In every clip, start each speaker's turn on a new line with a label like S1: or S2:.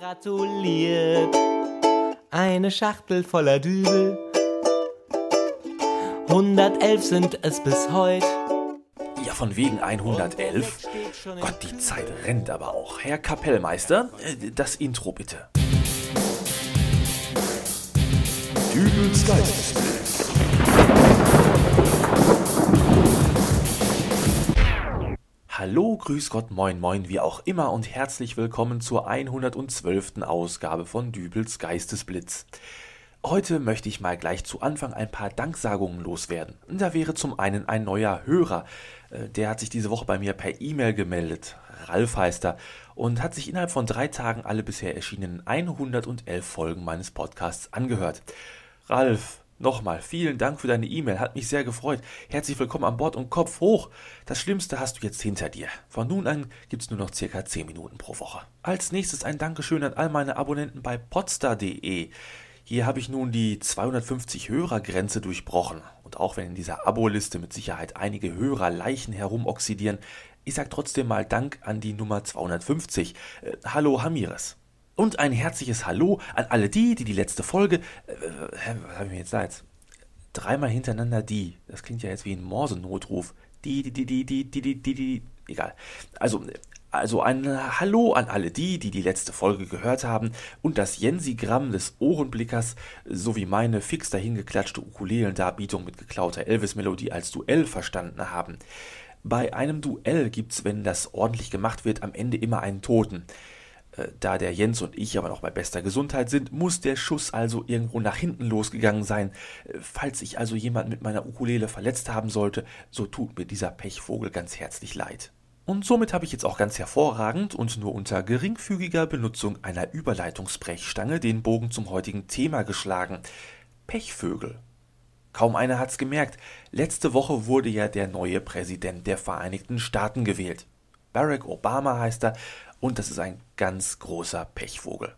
S1: Gratuliert. Eine Schachtel voller Dübel. 111 sind es bis heute.
S2: Ja, von wegen 111. Gott, die Zeit rennt aber auch. Herr Kapellmeister, äh, das Intro bitte.
S3: Dübels Geistesblitz.
S2: Hallo, grüß Gott, moin, moin, wie auch immer und herzlich willkommen zur 112. Ausgabe von Dübels Geistesblitz. Heute möchte ich mal gleich zu Anfang ein paar Danksagungen loswerden. Da wäre zum einen ein neuer Hörer, äh, der hat sich diese Woche bei mir per E-Mail gemeldet. Ralf heißt er und hat sich innerhalb von drei Tagen alle bisher erschienenen 111 Folgen meines Podcasts angehört. Ralf, nochmal vielen Dank für deine E-Mail, hat mich sehr gefreut. Herzlich willkommen an Bord und Kopf hoch. Das Schlimmste hast du jetzt hinter dir. Von nun an gibt's nur noch circa 10 Minuten pro Woche. Als nächstes ein Dankeschön an all meine Abonnenten bei podstar.de. Hier habe ich nun die 250 Hörergrenze durchbrochen. Und auch wenn in dieser Abo-Liste mit Sicherheit einige Hörerleichen herumoxidieren, ich sage trotzdem mal Dank an die Nummer 250. Äh, hallo Hamires. Und ein herzliches Hallo an alle die, die die letzte Folge. Äh, was habe ich mir jetzt da jetzt? Dreimal hintereinander die. Das klingt ja jetzt wie ein Morsenotruf. Die, die, die, die, die, die, die, die, die. Egal. Also, also ein Hallo an alle die, die die letzte Folge gehört haben und das Jensigramm des Ohrenblickers sowie meine fix dahingeklatschte Ukulelendarbietung mit geklauter Elvis-Melodie als Duell verstanden haben. Bei einem Duell gibt's, wenn das ordentlich gemacht wird, am Ende immer einen Toten. Äh, da der Jens und ich aber noch bei bester Gesundheit sind, muss der Schuss also irgendwo nach hinten losgegangen sein. Äh, falls ich also jemand mit meiner Ukulele verletzt haben sollte, so tut mir dieser Pechvogel ganz herzlich leid. Und somit habe ich jetzt auch ganz hervorragend und nur unter geringfügiger Benutzung einer Überleitungsbrechstange den Bogen zum heutigen Thema geschlagen. Pechvögel. Kaum einer hat's gemerkt. Letzte Woche wurde ja der neue Präsident der Vereinigten Staaten gewählt. Barack Obama heißt er und das ist ein ganz großer Pechvogel.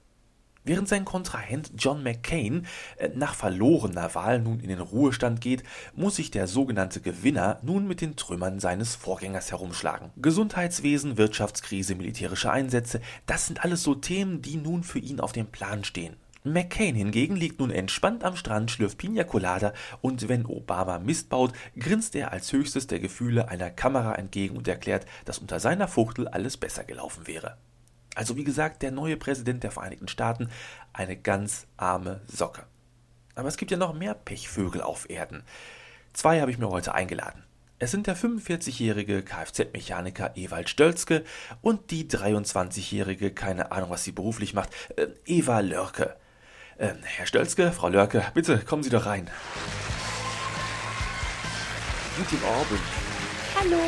S2: Während sein Kontrahent John McCain äh, nach verlorener Wahl nun in den Ruhestand geht, muss sich der sogenannte Gewinner nun mit den Trümmern seines Vorgängers herumschlagen. Gesundheitswesen, Wirtschaftskrise, militärische Einsätze, das sind alles so Themen, die nun für ihn auf dem Plan stehen. McCain hingegen liegt nun entspannt am Strand, schlürft Pina Colada und wenn Obama Mist baut, grinst er als höchstes der Gefühle einer Kamera entgegen und erklärt, dass unter seiner Fuchtel alles besser gelaufen wäre. Also wie gesagt, der neue Präsident der Vereinigten Staaten, eine ganz arme Socke. Aber es gibt ja noch mehr Pechvögel auf Erden. Zwei habe ich mir heute eingeladen. Es sind der 45-jährige Kfz-Mechaniker Ewald Stölzke und die 23-jährige, keine Ahnung, was sie beruflich macht, äh, Eva Lörke. Äh, Herr Stölzke, Frau Lörke, bitte kommen Sie doch rein. Guten Abend.
S4: Hallo.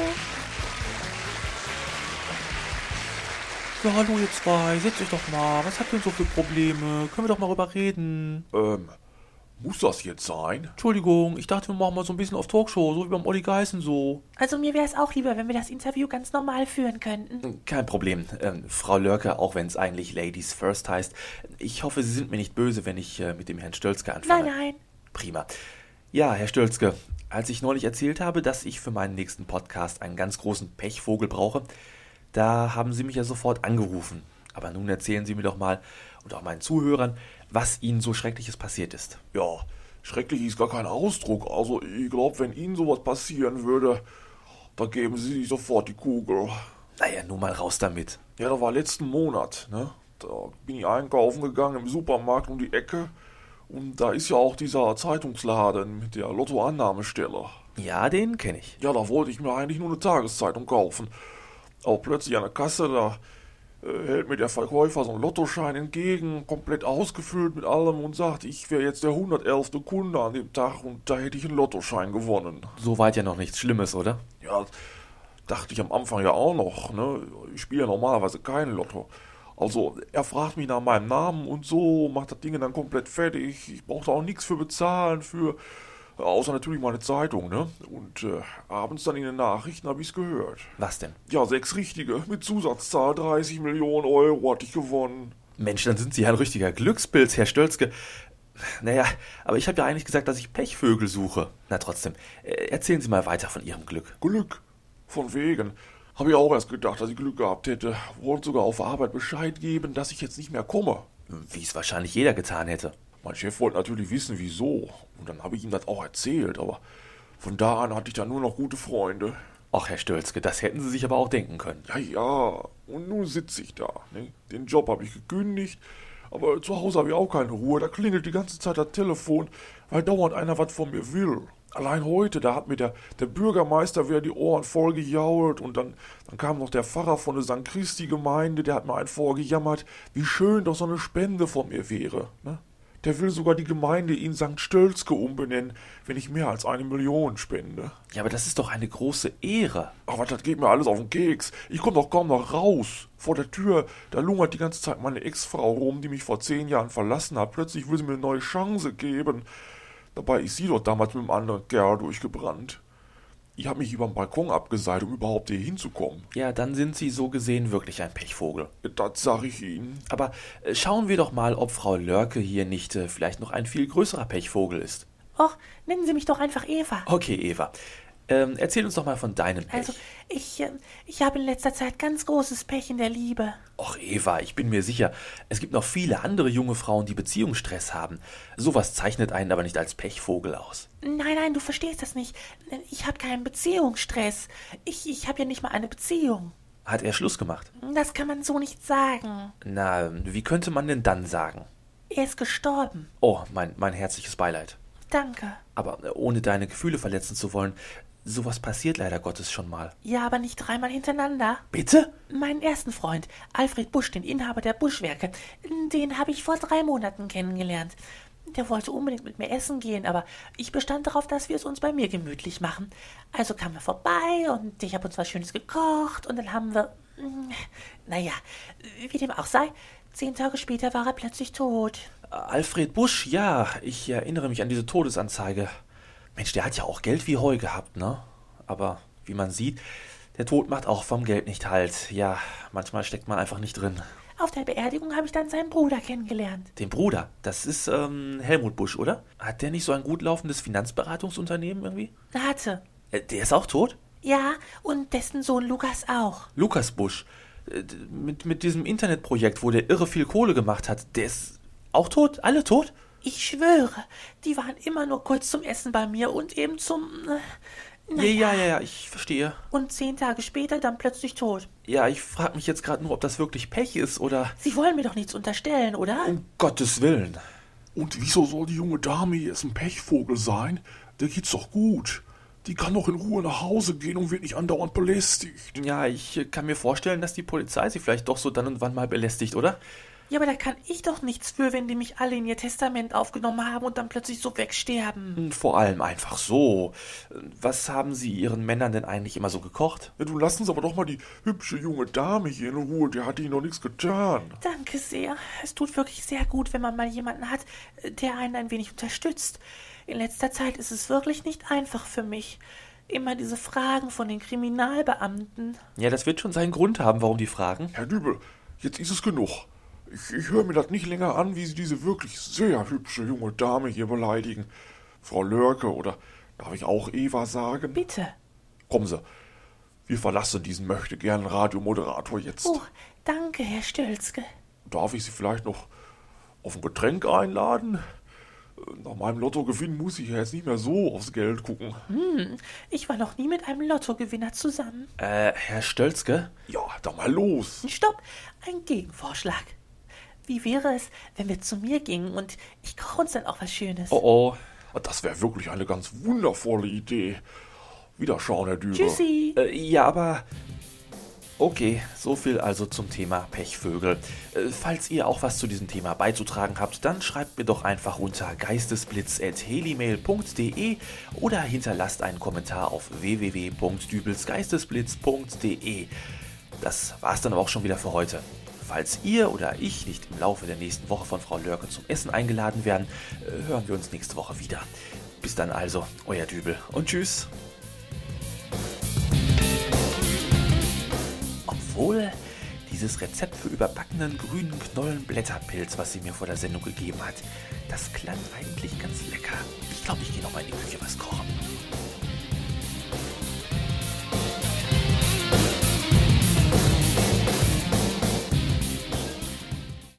S2: Ja, hallo ihr zwei, setzt euch doch mal. Was habt ihr denn so für Probleme? Können wir doch mal drüber reden?
S3: Ähm, muss das jetzt sein?
S2: Entschuldigung, ich dachte, wir machen mal so ein bisschen auf Talkshow, so wie beim Olli Geißen so.
S4: Also mir wäre es auch lieber, wenn wir das Interview ganz normal führen könnten.
S2: Kein Problem. Ähm, Frau Lörke, auch wenn es eigentlich Ladies First heißt, ich hoffe, Sie sind mir nicht böse, wenn ich äh, mit dem Herrn Stölzke anfange.
S4: Nein, nein.
S2: Prima. Ja, Herr Stölzke, als ich neulich erzählt habe, dass ich für meinen nächsten Podcast einen ganz großen Pechvogel brauche, da haben Sie mich ja sofort angerufen. Aber nun erzählen Sie mir doch mal und auch meinen Zuhörern, was Ihnen so Schreckliches passiert ist.
S3: Ja, schrecklich ist gar kein Ausdruck. Also, ich glaube, wenn Ihnen sowas passieren würde, da geben Sie sich sofort die Kugel.
S2: Naja, nun mal raus damit.
S3: Ja, da war letzten Monat, ne? Da bin ich einkaufen gegangen im Supermarkt um die Ecke. Und da ist ja auch dieser Zeitungsladen mit der Lottoannahmestelle.
S2: Ja, den kenne ich.
S3: Ja, da wollte ich mir eigentlich nur eine Tageszeitung kaufen. Aber plötzlich an der Kasse, da hält mir der Verkäufer so einen Lottoschein entgegen, komplett ausgefüllt mit allem und sagt, ich wäre jetzt der 111. Kunde an dem Tag und da hätte ich einen Lottoschein gewonnen.
S2: Soweit ja noch nichts Schlimmes, oder?
S3: Ja, dachte ich am Anfang ja auch noch, ne? Ich spiele ja normalerweise kein Lotto. Also, er fragt mich nach meinem Namen und so, macht das Ding dann komplett fertig. Ich brauchte auch nichts für bezahlen, für Außer natürlich meine Zeitung, ne? Und äh, abends dann in den Nachrichten habe ich es gehört.
S2: Was denn?
S3: Ja, sechs richtige. Mit Zusatzzahl 30 Millionen Euro hatte ich gewonnen.
S2: Mensch, dann sind Sie ja ein richtiger Glückspilz, Herr Stölzke. Naja, aber ich habe ja eigentlich gesagt, dass ich Pechvögel suche. Na trotzdem, äh, erzählen Sie mal weiter von Ihrem Glück.
S3: Glück. Von wegen. Habe ich auch erst gedacht, dass ich Glück gehabt hätte. Wollte sogar auf Arbeit Bescheid geben, dass ich jetzt nicht mehr komme.
S2: Wie es wahrscheinlich jeder getan hätte.
S3: Mein Chef wollte natürlich wissen, wieso. Und dann habe ich ihm das auch erzählt, aber von da an hatte ich dann nur noch gute Freunde.
S2: Ach, Herr Stölzke, das hätten Sie sich aber auch denken können.
S3: Ja, ja, und nun sitze ich da. Ne? Den Job habe ich gekündigt, aber zu Hause habe ich auch keine Ruhe. Da klingelt die ganze Zeit das Telefon, weil dauernd einer was von mir will. Allein heute, da hat mir der, der Bürgermeister wieder die Ohren voll gejault und dann, dann kam noch der Pfarrer von der St. Christi-Gemeinde, der hat mir einen vorgejammert, wie schön doch so eine Spende von mir wäre. Ne? Der will sogar die Gemeinde in St. Stölzke umbenennen, wenn ich mehr als eine Million spende.
S2: Ja, aber das ist doch eine große Ehre.
S3: Aber das geht mir alles auf den Keks. Ich komme doch kaum noch raus. Vor der Tür, da lungert die ganze Zeit meine Ex-Frau rum, die mich vor zehn Jahren verlassen hat. Plötzlich will sie mir eine neue Chance geben. Dabei ist sie doch damals mit einem anderen Kerl durchgebrannt. Ich habe mich über den Balkon abgeseilt, um überhaupt hier hinzukommen.
S2: Ja, dann sind Sie so gesehen wirklich ein Pechvogel.
S3: Das sag ich Ihnen.
S2: Aber äh, schauen wir doch mal, ob Frau Lörke hier nicht äh, vielleicht noch ein viel größerer Pechvogel ist.
S4: Och, nennen Sie mich doch einfach Eva.
S2: Okay, Eva. Ähm, erzähl uns doch mal von deinem Pech.
S4: Also, ich, äh, ich habe in letzter Zeit ganz großes Pech in der Liebe.
S2: Och, Eva, ich bin mir sicher, es gibt noch viele andere junge Frauen, die Beziehungsstress haben. Sowas zeichnet einen aber nicht als Pechvogel aus.
S4: Nein, nein, du verstehst das nicht. Ich habe keinen Beziehungsstress. Ich, ich habe ja nicht mal eine Beziehung.
S2: Hat er Schluss gemacht?
S4: Das kann man so nicht sagen.
S2: Na, wie könnte man denn dann sagen?
S4: Er ist gestorben.
S2: Oh, mein, mein herzliches Beileid.
S4: Danke.
S2: Aber ohne deine Gefühle verletzen zu wollen, sowas passiert leider Gottes schon mal.
S4: Ja, aber nicht dreimal hintereinander.
S2: Bitte?
S4: Meinen ersten Freund, Alfred Busch, den Inhaber der Buschwerke, den habe ich vor drei Monaten kennengelernt. Der wollte unbedingt mit mir essen gehen, aber ich bestand darauf, dass wir es uns bei mir gemütlich machen. Also kamen wir vorbei und ich habe uns was Schönes gekocht und dann haben wir. mm, Naja, wie dem auch sei, zehn Tage später war er plötzlich tot.
S2: Alfred Busch, ja, ich erinnere mich an diese Todesanzeige. Mensch, der hat ja auch Geld wie Heu gehabt, ne? Aber wie man sieht, der Tod macht auch vom Geld nicht halt. Ja, manchmal steckt man einfach nicht drin.
S4: Auf der Beerdigung habe ich dann seinen Bruder kennengelernt.
S2: Den Bruder, das ist ähm, Helmut Busch, oder? Hat der nicht so ein gut laufendes Finanzberatungsunternehmen irgendwie?
S4: Er hatte.
S2: Äh, der ist auch tot?
S4: Ja, und dessen Sohn Lukas auch.
S2: Lukas Busch. Äh, Mit, mit diesem Internetprojekt, wo der irre viel Kohle gemacht hat, der ist auch tot? Alle tot?
S4: Ich schwöre, die waren immer nur kurz zum Essen bei mir und eben zum. Äh,
S2: Ja,
S4: naja.
S2: ja, ja, ja, ich verstehe.
S4: Und zehn Tage später dann plötzlich tot.
S2: Ja, ich frage mich jetzt gerade nur, ob das wirklich Pech ist oder.
S4: Sie wollen mir doch nichts unterstellen, oder?
S2: Um Gottes Willen.
S3: Und wieso soll die junge Dame jetzt ein Pechvogel sein? Der geht's doch gut. Die kann doch in Ruhe nach Hause gehen und wird nicht andauernd belästigt.
S2: Ja, ich kann mir vorstellen, dass die Polizei sie vielleicht doch so dann und wann mal belästigt, oder?
S4: Ja, aber da kann ich doch nichts für, wenn die mich alle in ihr Testament aufgenommen haben und dann plötzlich so wegsterben.
S2: Und vor allem einfach so. Was haben sie ihren Männern denn eigentlich immer so gekocht?
S3: Ja, du lassen Sie aber doch mal die hübsche junge Dame hier in Ruhe, der hat Ihnen noch nichts getan.
S4: Danke sehr. Es tut wirklich sehr gut, wenn man mal jemanden hat, der einen ein wenig unterstützt. In letzter Zeit ist es wirklich nicht einfach für mich. Immer diese Fragen von den Kriminalbeamten.
S2: Ja, das wird schon seinen Grund haben, warum die fragen.
S3: Herr Dübel, jetzt ist es genug. Ich, ich höre mir das nicht länger an, wie Sie diese wirklich sehr hübsche junge Dame hier beleidigen. Frau Lörke oder darf ich auch Eva sagen?
S4: Bitte.
S3: Kommen Sie, wir verlassen diesen möchte gern Radiomoderator jetzt.
S4: Oh, danke, Herr Stölzke.
S3: Darf ich Sie vielleicht noch auf ein Getränk einladen? Nach meinem Lottogewinn muss ich ja jetzt nicht mehr so aufs Geld gucken.
S4: Ich war noch nie mit einem Lottogewinner zusammen.
S2: Äh, Herr Stölzke?
S3: Ja, dann mal los.
S4: Stopp, ein Gegenvorschlag. Wie wäre es, wenn wir zu mir gingen und ich koche uns dann auch was Schönes?
S2: Oh oh.
S3: Das wäre wirklich eine ganz wundervolle Idee. Wiederschauen, Herr Dübel.
S4: Tschüssi.
S2: Äh, ja, aber. Okay, so viel also zum Thema Pechvögel. Äh, falls ihr auch was zu diesem Thema beizutragen habt, dann schreibt mir doch einfach unter geistesblitz.helimail.de oder hinterlasst einen Kommentar auf www.dübelsgeistesblitz.de. Das war's dann aber auch schon wieder für heute. Falls ihr oder ich nicht im Laufe der nächsten Woche von Frau Lörke zum Essen eingeladen werden, äh, hören wir uns nächste Woche wieder. Bis dann also, euer Dübel und tschüss. Obwohl dieses Rezept für überbackenen grünen Knollenblätterpilz, was sie mir vor der Sendung gegeben hat, das klang eigentlich ganz lecker. Ich glaube, ich gehe noch mal in die Küche was kochen.